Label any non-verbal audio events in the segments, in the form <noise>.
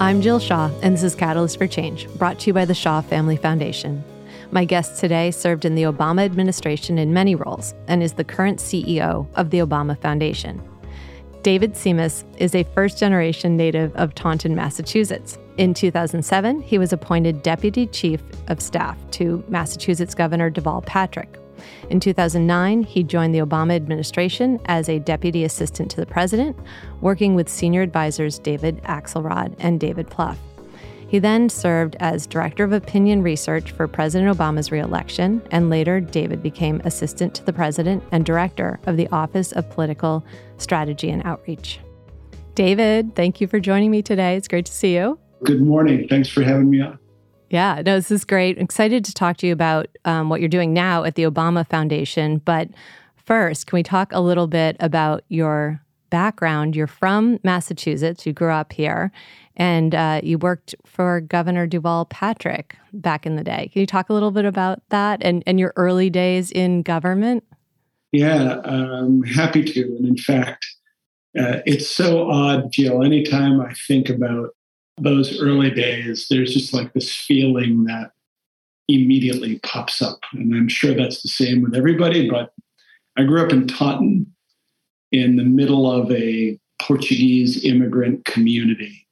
I'm Jill Shaw, and this is Catalyst for Change, brought to you by the Shaw Family Foundation. My guest today served in the Obama administration in many roles and is the current CEO of the Obama Foundation. David Simas is a first generation native of Taunton, Massachusetts. In 2007, he was appointed Deputy Chief of Staff to Massachusetts Governor Deval Patrick. In 2009, he joined the Obama administration as a deputy assistant to the president, working with senior advisors David Axelrod and David Plouffe. He then served as Director of Opinion Research for President Obama's reelection, and later David became Assistant to the President and Director of the Office of Political Strategy and Outreach. David, thank you for joining me today. It's great to see you. Good morning. Thanks for having me on. Yeah, no, this is great. excited to talk to you about um, what you're doing now at the Obama Foundation. But first, can we talk a little bit about your background? You're from Massachusetts, you grew up here, and uh, you worked for Governor Deval Patrick back in the day. Can you talk a little bit about that and, and your early days in government? Yeah, I'm happy to. And in fact, uh, it's so odd, Jill. Anytime I think about those early days, there's just like this feeling that immediately pops up. And I'm sure that's the same with everybody, but I grew up in Taunton in the middle of a Portuguese immigrant community.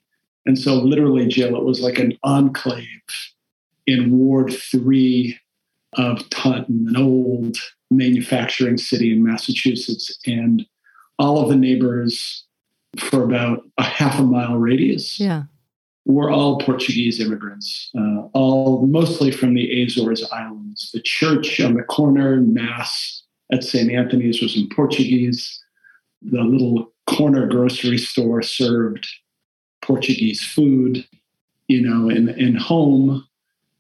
And so, literally, Jill, it was like an enclave in Ward 3 of Taunton, an old manufacturing city in Massachusetts. And all of the neighbors for about a half a mile radius yeah were all Portuguese immigrants, uh, all mostly from the Azores Islands. The church on the corner, Mass at St. Anthony's, was in Portuguese. The little corner grocery store served Portuguese food, you know, and, and home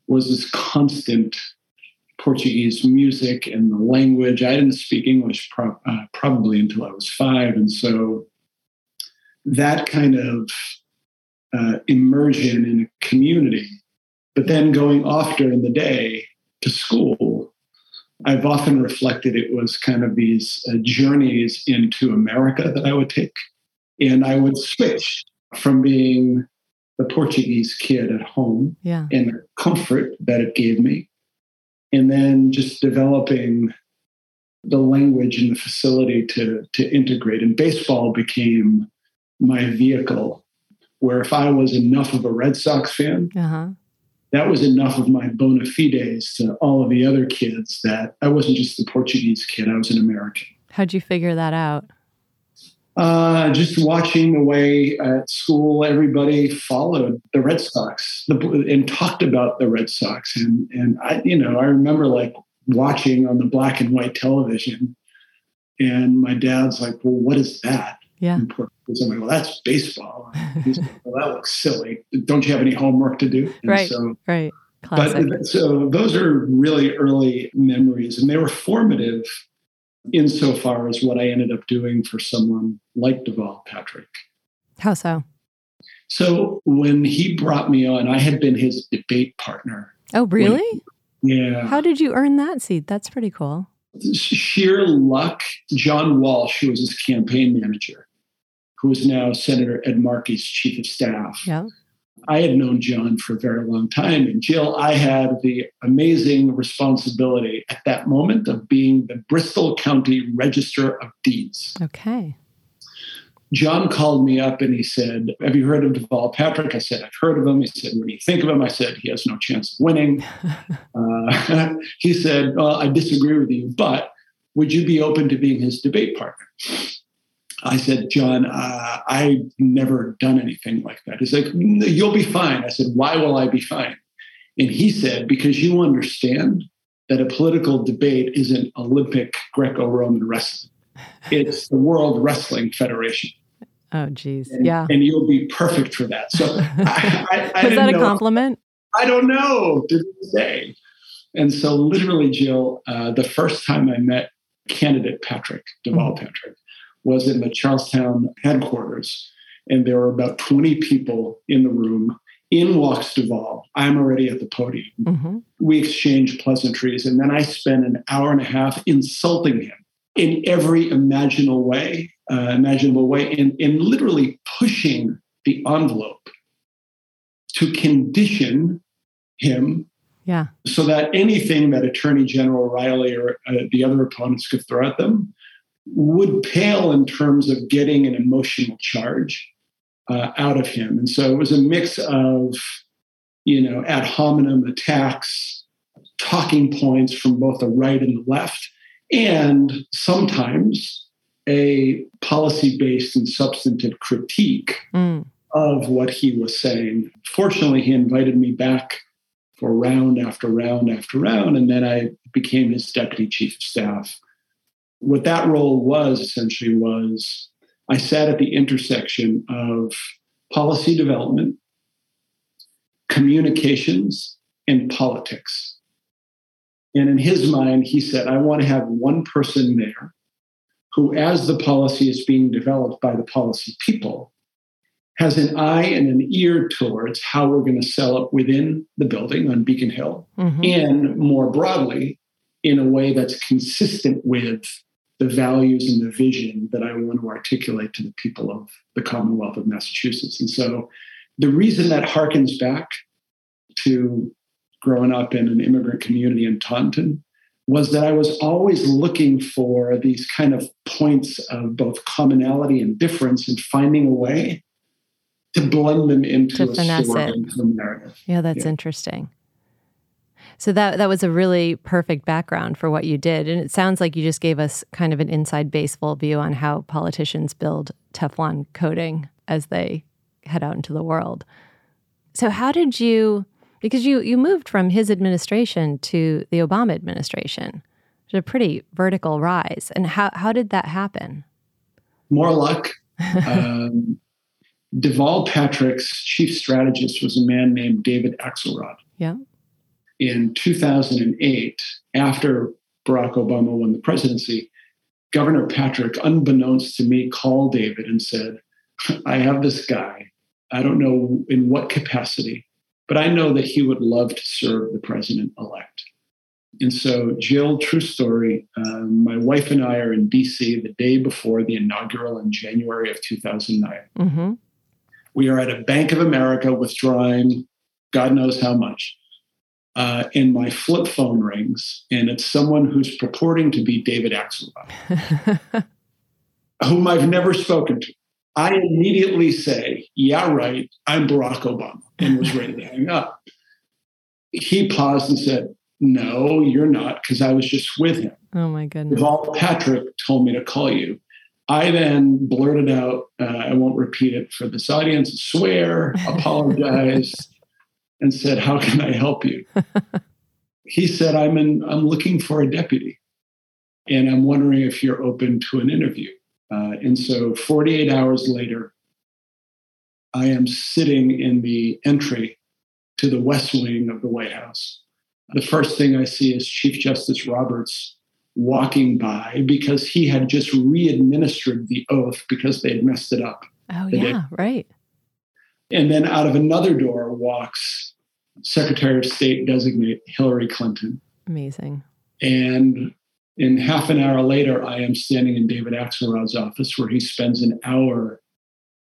was this constant Portuguese music and the language. I didn't speak English pro- uh, probably until I was five. And so that kind of uh, immersion in a community. But then going off during the day to school, I've often reflected it was kind of these uh, journeys into America that I would take. And I would switch from being the Portuguese kid at home yeah. and the comfort that it gave me, and then just developing the language and the facility to, to integrate. And baseball became my vehicle where if I was enough of a Red Sox fan, uh-huh. that was enough of my bona fides to all of the other kids that I wasn't just the Portuguese kid, I was an American. How'd you figure that out? Uh, just watching the way at school everybody followed the Red Sox and talked about the Red Sox, and and I, you know, I remember like watching on the black and white television, and my dad's like, "Well, what is that?" Yeah. Well, that's baseball. He's like, well, that looks silly. Don't you have any homework to do? And right. So, right. Classic. But so those are really early memories, and they were formative insofar as what I ended up doing for someone like Deval Patrick. How so? So when he brought me on, I had been his debate partner. Oh, really? When, yeah. How did you earn that seat? That's pretty cool. Sheer luck. John Walsh, who was his campaign manager, who is now Senator Ed Markey's chief of staff. Yeah. I had known John for a very long time. And Jill, I had the amazing responsibility at that moment of being the Bristol County Register of Deeds. Okay. John called me up and he said, Have you heard of Deval Patrick? I said, I've heard of him. He said, What do you think of him? I said, He has no chance of winning. <laughs> uh, <laughs> he said, Well, I disagree with you, but would you be open to being his debate partner? I said, John, uh, I've never done anything like that. He's like, You'll be fine. I said, Why will I be fine? And he said, Because you understand that a political debate isn't Olympic Greco Roman wrestling, it's the World Wrestling Federation. Oh, geez. And, yeah. And you'll be perfect for that. So, <laughs> I, I, I was that a compliment? I don't know to this day. And so, literally, Jill, uh, the first time I met candidate Patrick, Deval mm-hmm. Patrick, was in the Charlestown headquarters, and there were about 20 people in the room. In walks Deval. I'm already at the podium. Mm-hmm. We exchange pleasantries, and then I spend an hour and a half insulting him in every imaginable way, uh, imaginable way, and, and literally pushing the envelope to condition him yeah. so that anything that Attorney General Reilly or uh, the other opponents could throw at them would pale in terms of getting an emotional charge uh, out of him. And so it was a mix of, you know, ad hominem attacks, talking points from both the right and the left, and sometimes a policy based and substantive critique mm. of what he was saying. Fortunately, he invited me back for round after round after round, and then I became his deputy chief of staff. What that role was essentially was I sat at the intersection of policy development, communications, and politics. And in his mind, he said, I want to have one person there who, as the policy is being developed by the policy people, has an eye and an ear towards how we're going to sell it within the building on Beacon Hill mm-hmm. and more broadly in a way that's consistent with the values and the vision that I want to articulate to the people of the Commonwealth of Massachusetts. And so the reason that harkens back to growing up in an immigrant community in Taunton was that I was always looking for these kind of points of both commonality and difference and finding a way to blend them into to a story, into narrative. Yeah, that's yeah. interesting. So that that was a really perfect background for what you did, and it sounds like you just gave us kind of an inside baseball view on how politicians build Teflon coating as they head out into the world. So how did you? Because you you moved from his administration to the Obama administration, it's a pretty vertical rise. And how how did that happen? More luck. <laughs> um, Deval Patrick's chief strategist was a man named David Axelrod. Yeah in 2008, after Barack Obama won the presidency, Governor Patrick, unbeknownst to me, called David and said, I have this guy. I don't know in what capacity, but I know that he would love to serve the president elect. And so, Jill, true story, um, my wife and I are in DC the day before the inaugural in January of 2009. Mm-hmm. We are at a Bank of America withdrawing God knows how much uh, and my flip phone rings, and it's someone who's purporting to be David Axelrod, <laughs> whom I've never spoken to. I immediately say, Yeah, right, I'm Barack Obama, and was ready to hang up. He paused and said, No, you're not, because I was just with him. Oh my goodness. Deval Patrick told me to call you. I then blurted out, uh, I won't repeat it for this audience, swear, apologize <laughs> and said, How can I help you? <laughs> he said, I'm, in, I'm looking for a deputy, and I'm wondering if you're open to an interview. Uh, and so 48 hours later, I am sitting in the entry to the west wing of the White House. The first thing I see is Chief Justice Roberts walking by because he had just re-administered the oath because they had messed it up. Oh, yeah, day. right. And then out of another door walks Secretary of State designate Hillary Clinton. Amazing. And in half an hour later, I am standing in David Axelrod's office where he spends an hour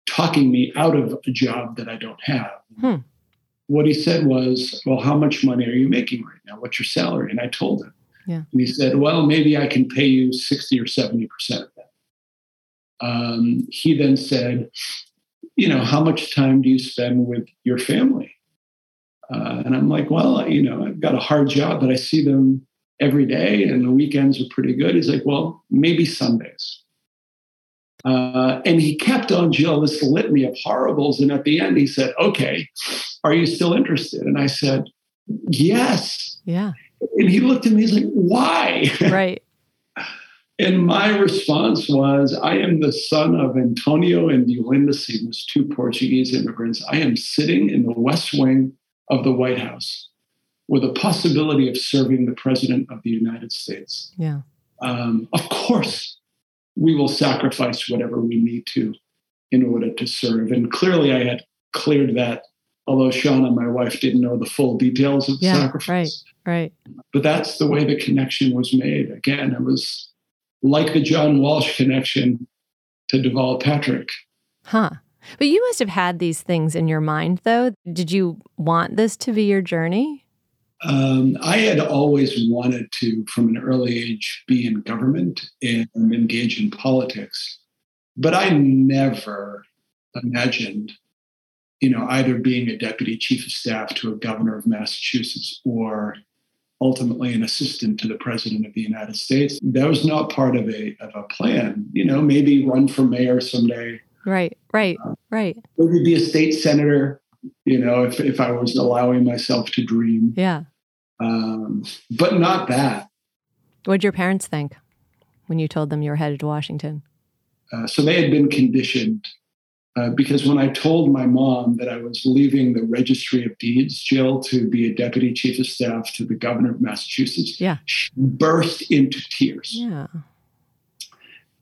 talking me out of a job that I don't have. Hmm. What he said was, Well, how much money are you making right now? What's your salary? And I told him. Yeah. And he said, Well, maybe I can pay you 60 or 70% of that. Um, he then said, You know, how much time do you spend with your family? Uh, and I'm like, well, you know, I've got a hard job, but I see them every day and the weekends are pretty good. He's like, well, maybe Sundays. Uh, and he kept on Jill this litany of horribles. And at the end, he said, okay, are you still interested? And I said, yes. Yeah. And he looked at me, he's like, why? <laughs> Right. and my response was, I am the son of Antonio and Deolinda Simas, two Portuguese immigrants. I am sitting in the West Wing of the White House or the possibility of serving the President of the United States. Yeah. Um, of course, we will sacrifice whatever we need to in order to serve. And clearly, I had cleared that, although Shauna, my wife, didn't know the full details of the yeah, sacrifice. Right, right. But that's the way the connection was made. Again, it was like the John Walsh connection to Deval Patrick. Huh. But you must have had these things in your mind, though. Did you want this to be your journey? Um, I had always wanted to, from an early age, be in government and engage in politics, but I never imagined, you know, either being a deputy chief of staff to a governor of Massachusetts or ultimately an assistant to the president of the United States. That was not part of a of a plan. You know, maybe run for mayor someday. Right, right, uh, right. Maybe be a state senator you know, if, if I was allowing myself to dream. Yeah. Um, but not that. What'd your parents think when you told them you were headed to Washington? Uh, so they had been conditioned uh, because when I told my mom that I was leaving the Registry of Deeds, Jill, to be a deputy chief of staff to the governor of Massachusetts, yeah. she burst into tears. Yeah.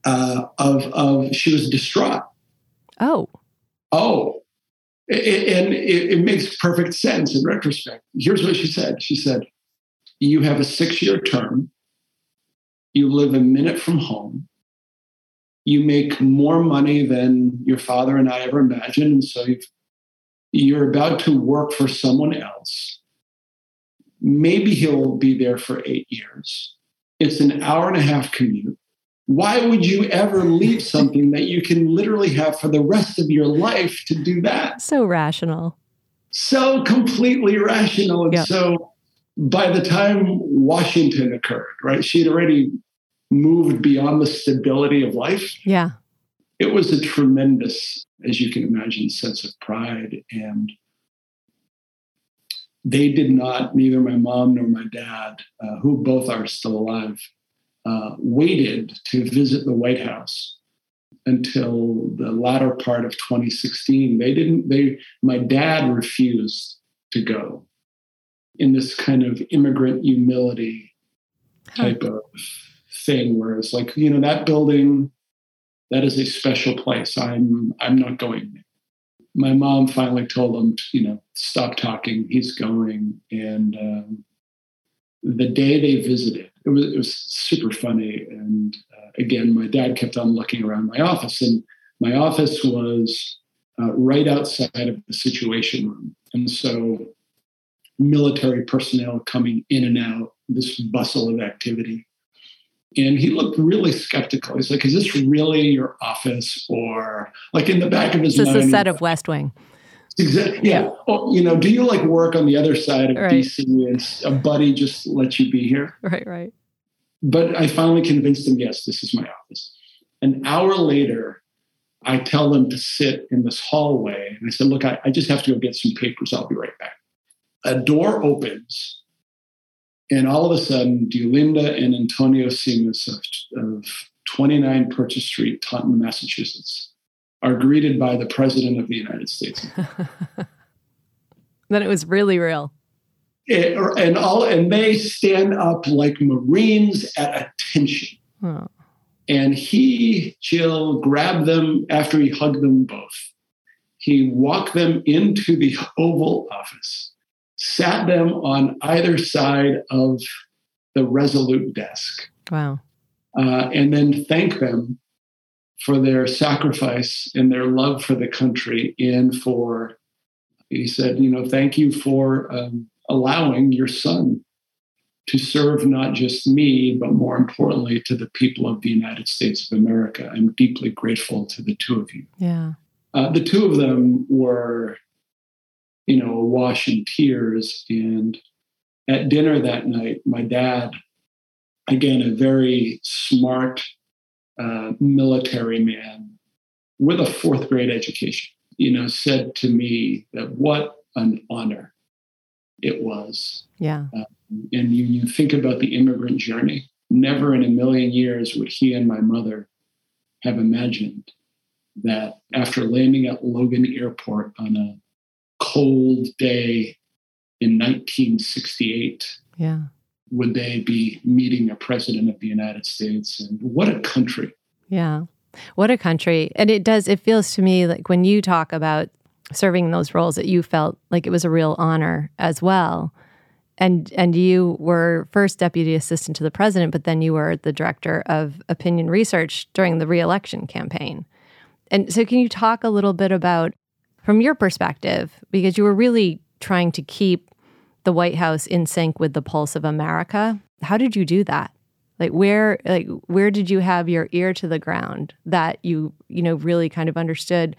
Uh, of of she was distraught. Oh. Oh, and it, makes perfect sense in retrospect. Here's what she said She said, You have a six year term, you live a minute from home, you make more money than your father and I ever imagined. And so you're about to work for someone else. Maybe he'll be there for eight years. It's an hour and a half commute why would you ever leave something that you can literally have for the rest of your life to do that? So rational. So completely rational. And yep. so by the time Washington occurred, right, she had already moved beyond the stability of life. Yeah. It was a tremendous, as you can imagine, sense of pride. And they did not, neither my mom nor my dad, uh, who both are still alive, uh, waited to visit the White House until the latter part of 2016. They didn't, they, my dad refused to go in this kind of immigrant humility type huh. of thing where it's like, you know, that building, that is a special place. I'm, I'm not going. My mom finally told him, to, you know, stop talking. He's going. And um, the day they visited, it was, it was super funny. And uh, again, my dad kept on looking around my office, and my office was uh, right outside of the Situation Room. And so, military personnel coming in and out, this bustle of activity. And he looked really skeptical. He's like, Is this really your office? Or like in the back of his This is a set of West Wing. Exactly. Yeah. Oh, you know, do you like work on the other side of right. DC and a buddy just lets you be here? Right, right. But I finally convinced them, yes, this is my office. An hour later, I tell them to sit in this hallway. And I said, look, I, I just have to go get some papers. I'll be right back. A door opens. And all of a sudden, Deolinda and Antonio Simas of, of 29 Purchase Street, Taunton, Massachusetts, are greeted by the President of the United States. <laughs> then it was really real. It, and all and they stand up like Marines at attention. Huh. And he, Jill, grabbed them after he hugged them both. He walked them into the Oval Office, sat them on either side of the Resolute desk. Wow. Uh, and then thanked them for their sacrifice and their love for the country and for he said you know thank you for um, allowing your son to serve not just me but more importantly to the people of the united states of america. I'm deeply grateful to the two of you. Yeah. Uh, the two of them were you know awash in tears. And at dinner that night my dad again a very smart uh, military man with a fourth grade education, you know, said to me that what an honor it was. Yeah. Um, and you, you think about the immigrant journey. Never in a million years would he and my mother have imagined that after landing at Logan Airport on a cold day in 1968, yeah would they be meeting a president of the United States? And what a country. Yeah. What a country. And it does, it feels to me like when you talk about serving those roles that you felt like it was a real honor as well. And and you were first deputy assistant to the president, but then you were the director of opinion research during the reelection campaign. And so, can you talk a little bit about, from your perspective, because you were really trying to keep the White House in sync with the pulse of America? How did you do that? Like where like where did you have your ear to the ground that you you know really kind of understood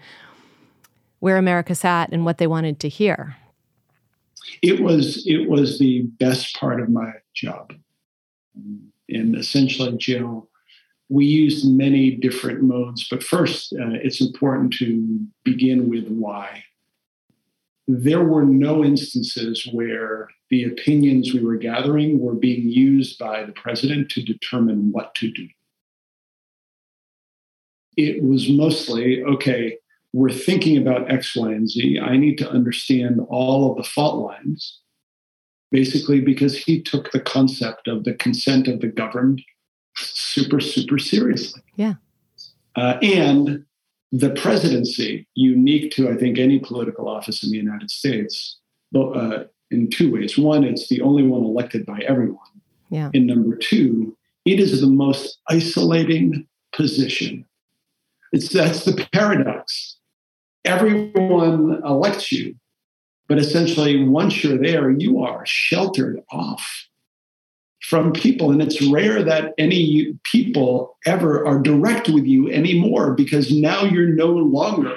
where America sat and what they wanted to hear? It was it was the best part of my job. And essentially, Jill, we used many different modes, but first, uh, it's important to begin with why. There were no instances where the opinions we were gathering were being used by the president to determine what to do. It was mostly okay, we're thinking about X, Y, and Z. I need to understand all of the fault lines, basically because he took the concept of the consent of the governed super, super seriously. Yeah. Uh, and the presidency, unique to, I think, any political office in the United States, uh, in two ways. One, it's the only one elected by everyone. Yeah. And number two, it is the most isolating position. It's that's the paradox. Everyone elects you, but essentially, once you're there, you are sheltered off from people. And it's rare that any people ever are direct with you anymore because now you're no longer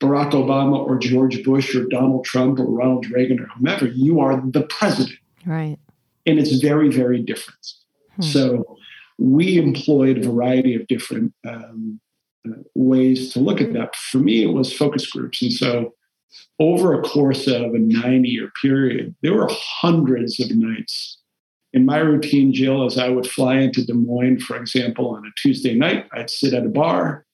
Barack Obama or George Bush or Donald Trump or Ronald Reagan or whomever. You are the president. Right. And it's very, very different. Hmm. So we employed a variety of different um, uh, ways to look at that. For me, it was focus groups. And so over a course of a nine year period, there were hundreds of nights. In my routine, Jill, as I would fly into Des Moines, for example, on a Tuesday night, I'd sit at a bar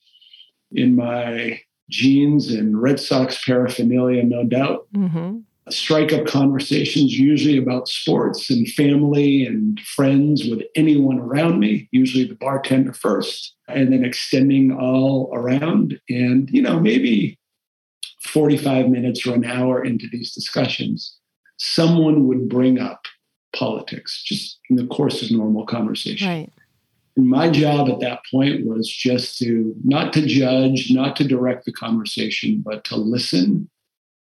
in my jeans and Red Sox paraphernalia, no doubt. Mm-hmm. Strike up conversations, usually about sports and family and friends with anyone around me, usually the bartender first, and then extending all around. And, you know, maybe 45 minutes or an hour into these discussions, someone would bring up politics just in the course of normal conversation. Right And my job at that point was just to not to judge, not to direct the conversation, but to listen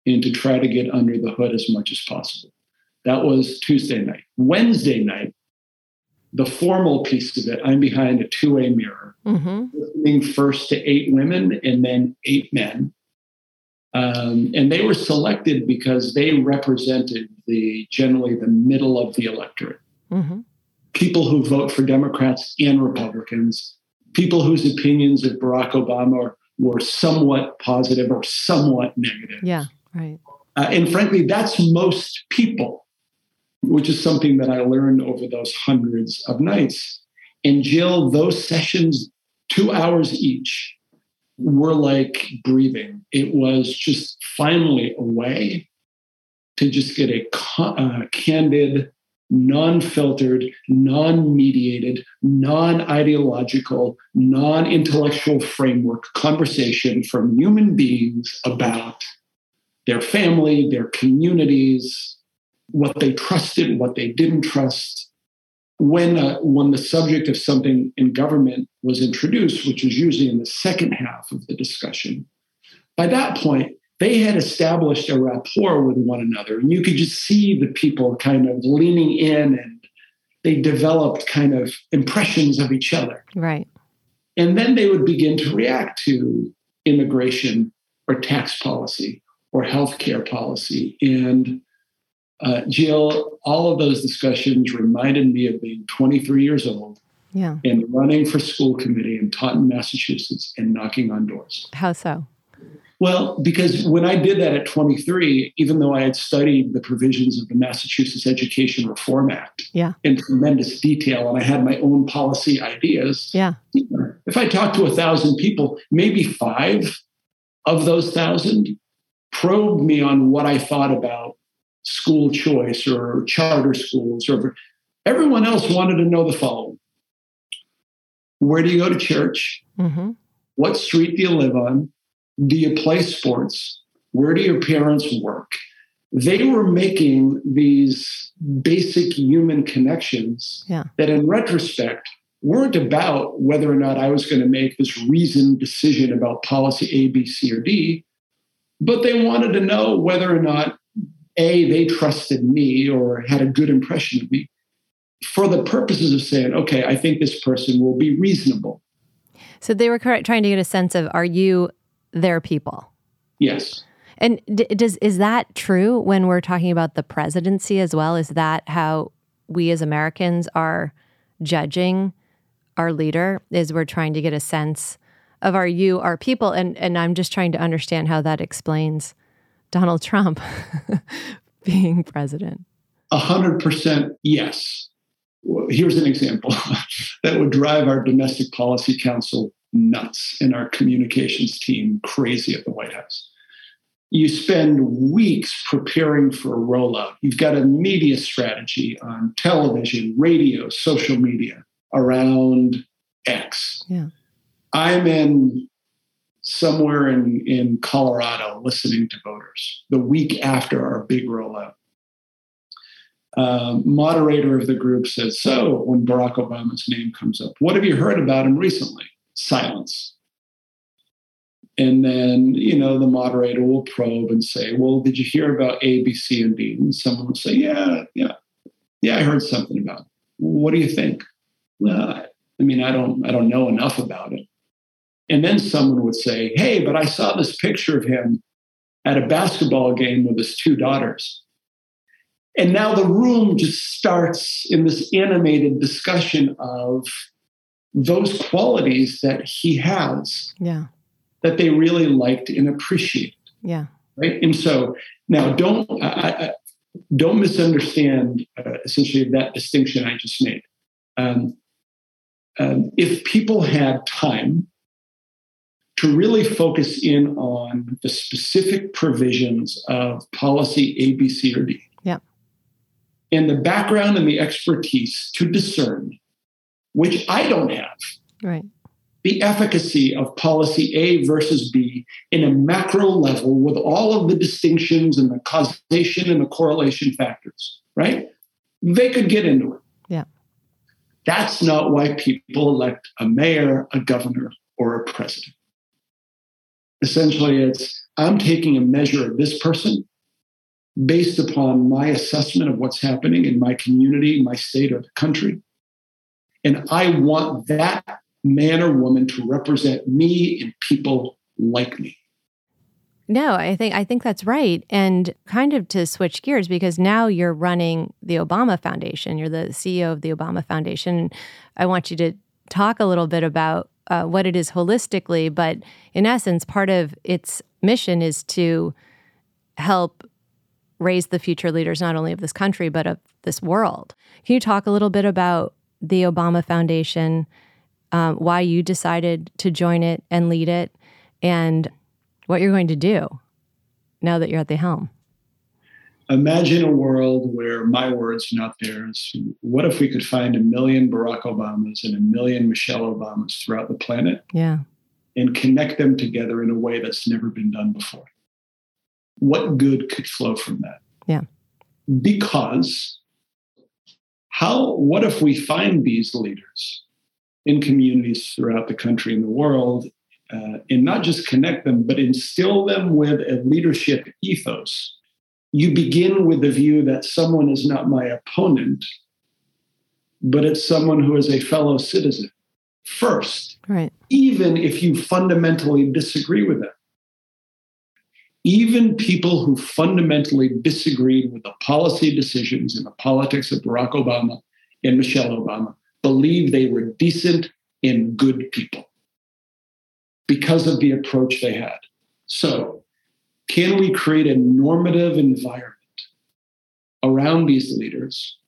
and to try to get under the hood as much as possible. That was Tuesday night. Wednesday night, the formal piece of it, I'm behind a two way mirror, mm-hmm. listening first to eight women and then eight men. Um, and they were selected because they represented the generally the middle of the electorate. Mm-hmm people who vote for Democrats and Republicans, people whose opinions of Barack Obama were somewhat positive or somewhat negative. Yeah, right. Uh, and frankly, that's most people, which is something that I learned over those hundreds of nights. And Jill, those sessions, two hours each, were like breathing. It was just finally a way to just get a uh, candid non filtered, non mediated, non ideological, non intellectual framework conversation from human beings about their family, their communities, what they trusted, what they didn't trust. When, uh, when the subject of something in government was introduced, which was usually in the second half of the discussion, by that point, they had established a rapport with one another. And you could just see the people kind of leaning in and they developed kind of impressions of each other. Right. And then they would begin to react to immigration or tax policy or healthcare policy. And uh, Jill, all of those discussions reminded me of being 23 years old yeah. and running for school committee in Taunton, Massachusetts, and knocking on doors. How so? Well, because when I did that at 23, even though I had studied the provisions of the Massachusetts Education Reform Act yeah. in tremendous detail, and I had my own policy ideas, yeah. if I talked to a thousand people, maybe five of those thousand probed me on what I thought about school choice or charter schools, or everyone else wanted to know the following: Where do you go to church? Mm-hmm. What street do you live on? Do you play sports? Where do your parents work? They were making these basic human connections yeah. that, in retrospect, weren't about whether or not I was going to make this reasoned decision about policy A, B, C, or D, but they wanted to know whether or not A, they trusted me or had a good impression of me for the purposes of saying, okay, I think this person will be reasonable. So they were trying to get a sense of are you their people? Yes. And d- does is that true when we're talking about the presidency as well? Is that how we as Americans are judging our leader? Is we're trying to get a sense of are you our people? And and I'm just trying to understand how that explains Donald Trump <laughs> being president. A hundred percent yes. Here's an example <laughs> that would drive our domestic policy council nuts and our communications team crazy at the White House you spend weeks preparing for a rollout. You've got a media strategy on television, radio, social media around X. Yeah. I'm in somewhere in, in Colorado listening to voters the week after our big rollout. Uh, moderator of the group says, So, when Barack Obama's name comes up, what have you heard about him recently? Silence. And then, you know, the moderator will probe and say, Well, did you hear about A, B, C, and D? And someone will say, Yeah, yeah, yeah, I heard something about it. What do you think? Well, I mean, I don't I don't know enough about it. And then someone would say, Hey, but I saw this picture of him at a basketball game with his two daughters. And now the room just starts in this animated discussion of those qualities that he has. Yeah that they really liked and appreciated. Yeah. Right. And so now don't I, I, don't misunderstand uh, essentially that distinction I just made. Um, um, if people had time to really focus in on the specific provisions of policy A, B, C, or D, yeah, and the background and the expertise to discern, which I don't have, right, the efficacy of policy A versus B in a macro level with all of the distinctions and the causation and the correlation factors, right? They could get into it. Yeah. That's not why people elect a mayor, a governor, or a president. Essentially, it's I'm taking a measure of this person based upon my assessment of what's happening in my community, my state, or the country. And I want that man or woman to represent me and people like me. No, I think I think that's right. And kind of to switch gears because now you're running the Obama Foundation. You're the CEO of the Obama Foundation. I want you to talk a little bit about uh, what it is holistically, but in essence, part of its mission is to help raise the future leaders not only of this country but of this world. Can you talk a little bit about the Obama Foundation um, why you decided to join it and lead it, and what you're going to do now that you're at the helm. Imagine a world where my words, not theirs. What if we could find a million Barack Obamas and a million Michelle Obamas throughout the planet? Yeah. And connect them together in a way that's never been done before? What good could flow from that? Yeah. Because how, what if we find these leaders in communities throughout the country and the world, uh, and not just connect them, but instill them with a leadership ethos. You begin with the view that someone is not my opponent, but it's someone who is a fellow citizen first, right. even if you fundamentally disagree with them. Even people who fundamentally disagreed with the policy decisions and the politics of Barack Obama and Michelle Obama believed they were decent and good people because of the approach they had. So, can we create a normative environment around these leaders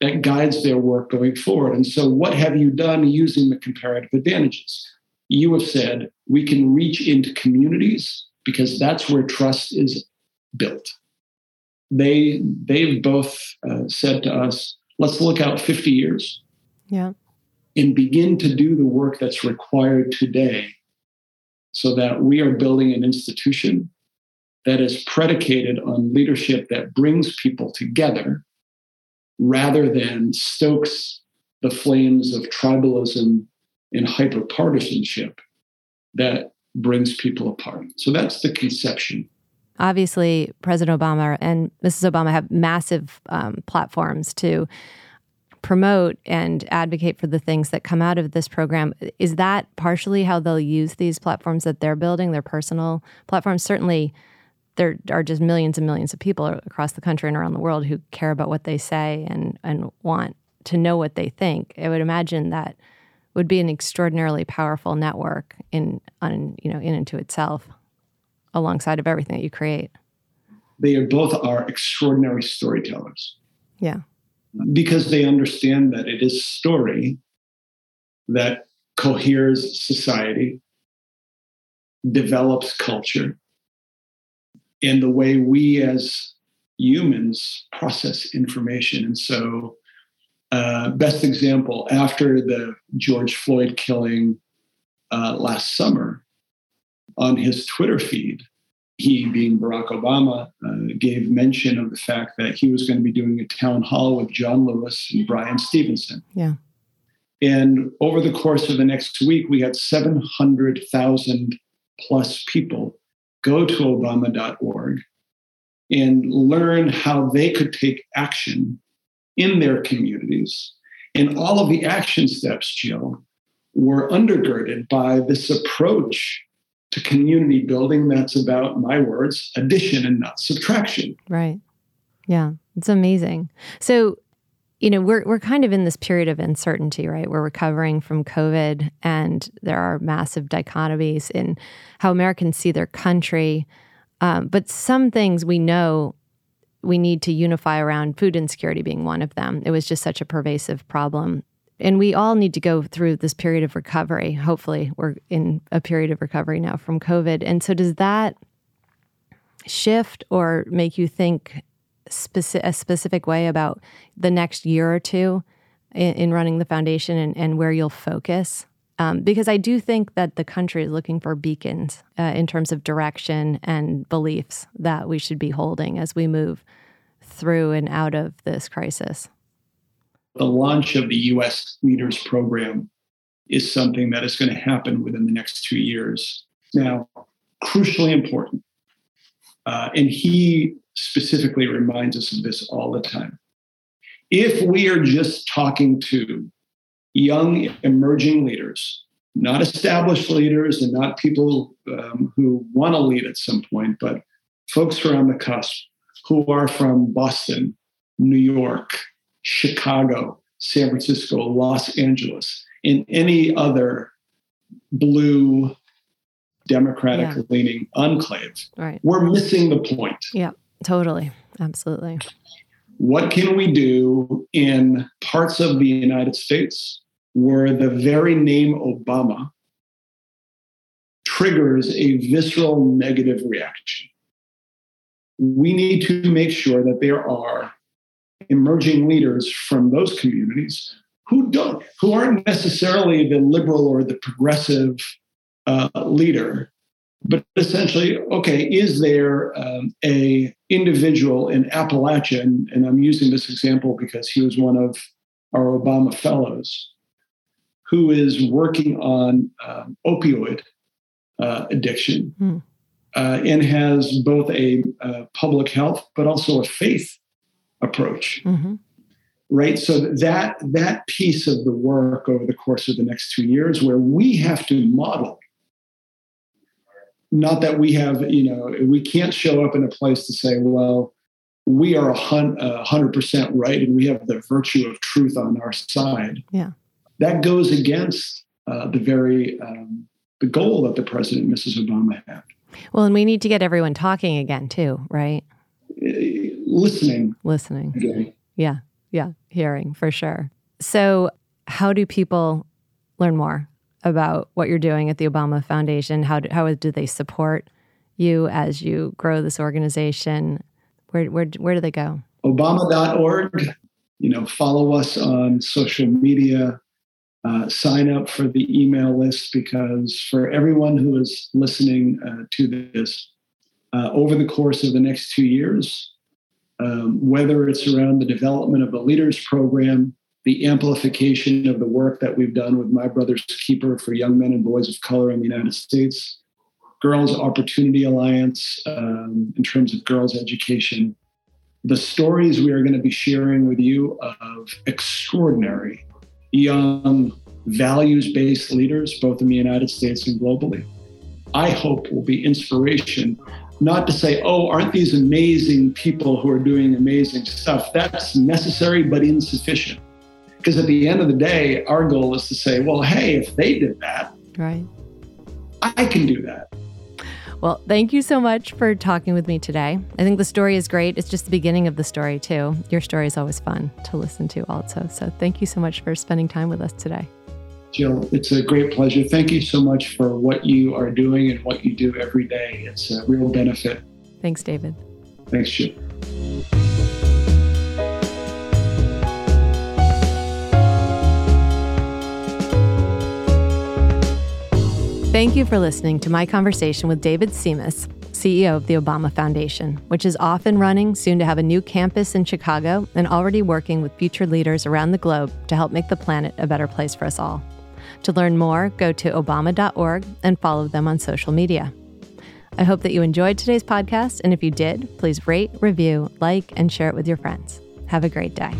that guides their work going forward? And so, what have you done using the comparative advantages? You have said we can reach into communities because that's where trust is built. They they've both uh, said to us, let's look out 50 years yeah. And begin to do the work that's required today so that we are building an institution that is predicated on leadership that brings people together rather than stokes the flames of tribalism and hyperpartisanship that brings people apart. So that's the conception. Obviously, President Obama and Mrs. Obama have massive um, platforms to promote and advocate for the things that come out of this program. Is that partially how they'll use these platforms that they're building, their personal platforms? Certainly, there are just millions and millions of people across the country and around the world who care about what they say and, and want to know what they think. I would imagine that would be an extraordinarily powerful network in on you know in and to itself alongside of everything that you create. They are both are extraordinary storytellers. Yeah. Because they understand that it is story that coheres society develops culture and the way we as humans process information and so uh, best example after the George Floyd killing uh, last summer, on his Twitter feed, he, being Barack Obama, uh, gave mention of the fact that he was going to be doing a town hall with John Lewis and Bryan Stevenson. Yeah. And over the course of the next week, we had 700,000 plus people go to obama.org and learn how they could take action in their communities. And all of the action steps, Jill, were undergirded by this approach to community building that's about, my words, addition and not subtraction. Right. Yeah. It's amazing. So, you know, we're we're kind of in this period of uncertainty, right? We're recovering from COVID and there are massive dichotomies in how Americans see their country. Um, but some things we know we need to unify around food insecurity being one of them. It was just such a pervasive problem. And we all need to go through this period of recovery. Hopefully, we're in a period of recovery now from COVID. And so, does that shift or make you think speci- a specific way about the next year or two in, in running the foundation and, and where you'll focus? Um, because I do think that the country is looking for beacons uh, in terms of direction and beliefs that we should be holding as we move through and out of this crisis. The launch of the U.S. Leaders Program is something that is going to happen within the next two years. Now, crucially important, uh, and he specifically reminds us of this all the time. If we are just talking to young emerging leaders, not established leaders and not people um, who want to lead at some point, but folks who are on the cusp who are from Boston, New York, Chicago, San Francisco, Los Angeles, in any other blue democratic yeah. leaning enclave. Right. We're missing the point. Yeah, totally. Absolutely. What can we do in parts of the United States where the very name Obama triggers a visceral negative reaction. We need to make sure that there are emerging leaders from those communities who don't, who aren't necessarily the liberal or the progressive uh, leader, but essentially, okay, is there um, a individual in Appalachia, and, and I'm using this example because he was one of our Obama fellows, who is working on um, opioid uh, addiction mm. uh, and has both a uh, public health but also a faith approach. Mm-hmm. Right, so that that piece of the work over the course of the next two years, where we have to model, not that we have, you know, we can't show up in a place to say, well, we are a hundred percent right, and we have the virtue of truth on our side. Yeah that goes against uh, the very um, the goal that the president, Mrs. Obama, had. Well, and we need to get everyone talking again too, right? Uh, listening. Listening. Again. Yeah, yeah, hearing for sure. So, how do people learn more about what you're doing at the Obama Foundation? How do, how do they support you as you grow this organization? Where where where do they go? Obama.org. You know, follow us on social media uh, sign up for the email list because for everyone who is listening uh, to this, uh, over the course of the next two years, um, whether it's around the development of a leaders program the amplification of the work that we've done with My Brother's Keeper for young men and boys of color in the United States, Girls Opportunity Alliance um, in terms of girls' education, the stories we are going to be sharing with you of extraordinary young values based leaders, both in the United States and globally. I hope will be inspiration, not to say, oh, aren't these amazing people who are doing amazing stuff? That's necessary but insufficient. Because at the end of the day, our goal is to say, well, hey, if they did that, right, I can do that. Well, thank you so much for talking with me today. I think the story is great. It's just the beginning of the story, too. Your story is always fun to listen to, also. So thank you so much for spending time with us today. Jill, it's a great pleasure. Thank you so much for what you are doing and what you do every day. It's a real benefit. Thanks, David. Thanks, Jill. Thank you for listening to my conversation with David Simas, CEO of the Obama Foundation, which is off and running, soon to have a new campus in Chicago, and already working with future leaders around the globe to help make the planet a better place for us all. To learn more, go to obama.org and follow them on social media. I hope that you enjoyed today's podcast, and if you did, please rate, review, like, and share it with your friends. Have a great day.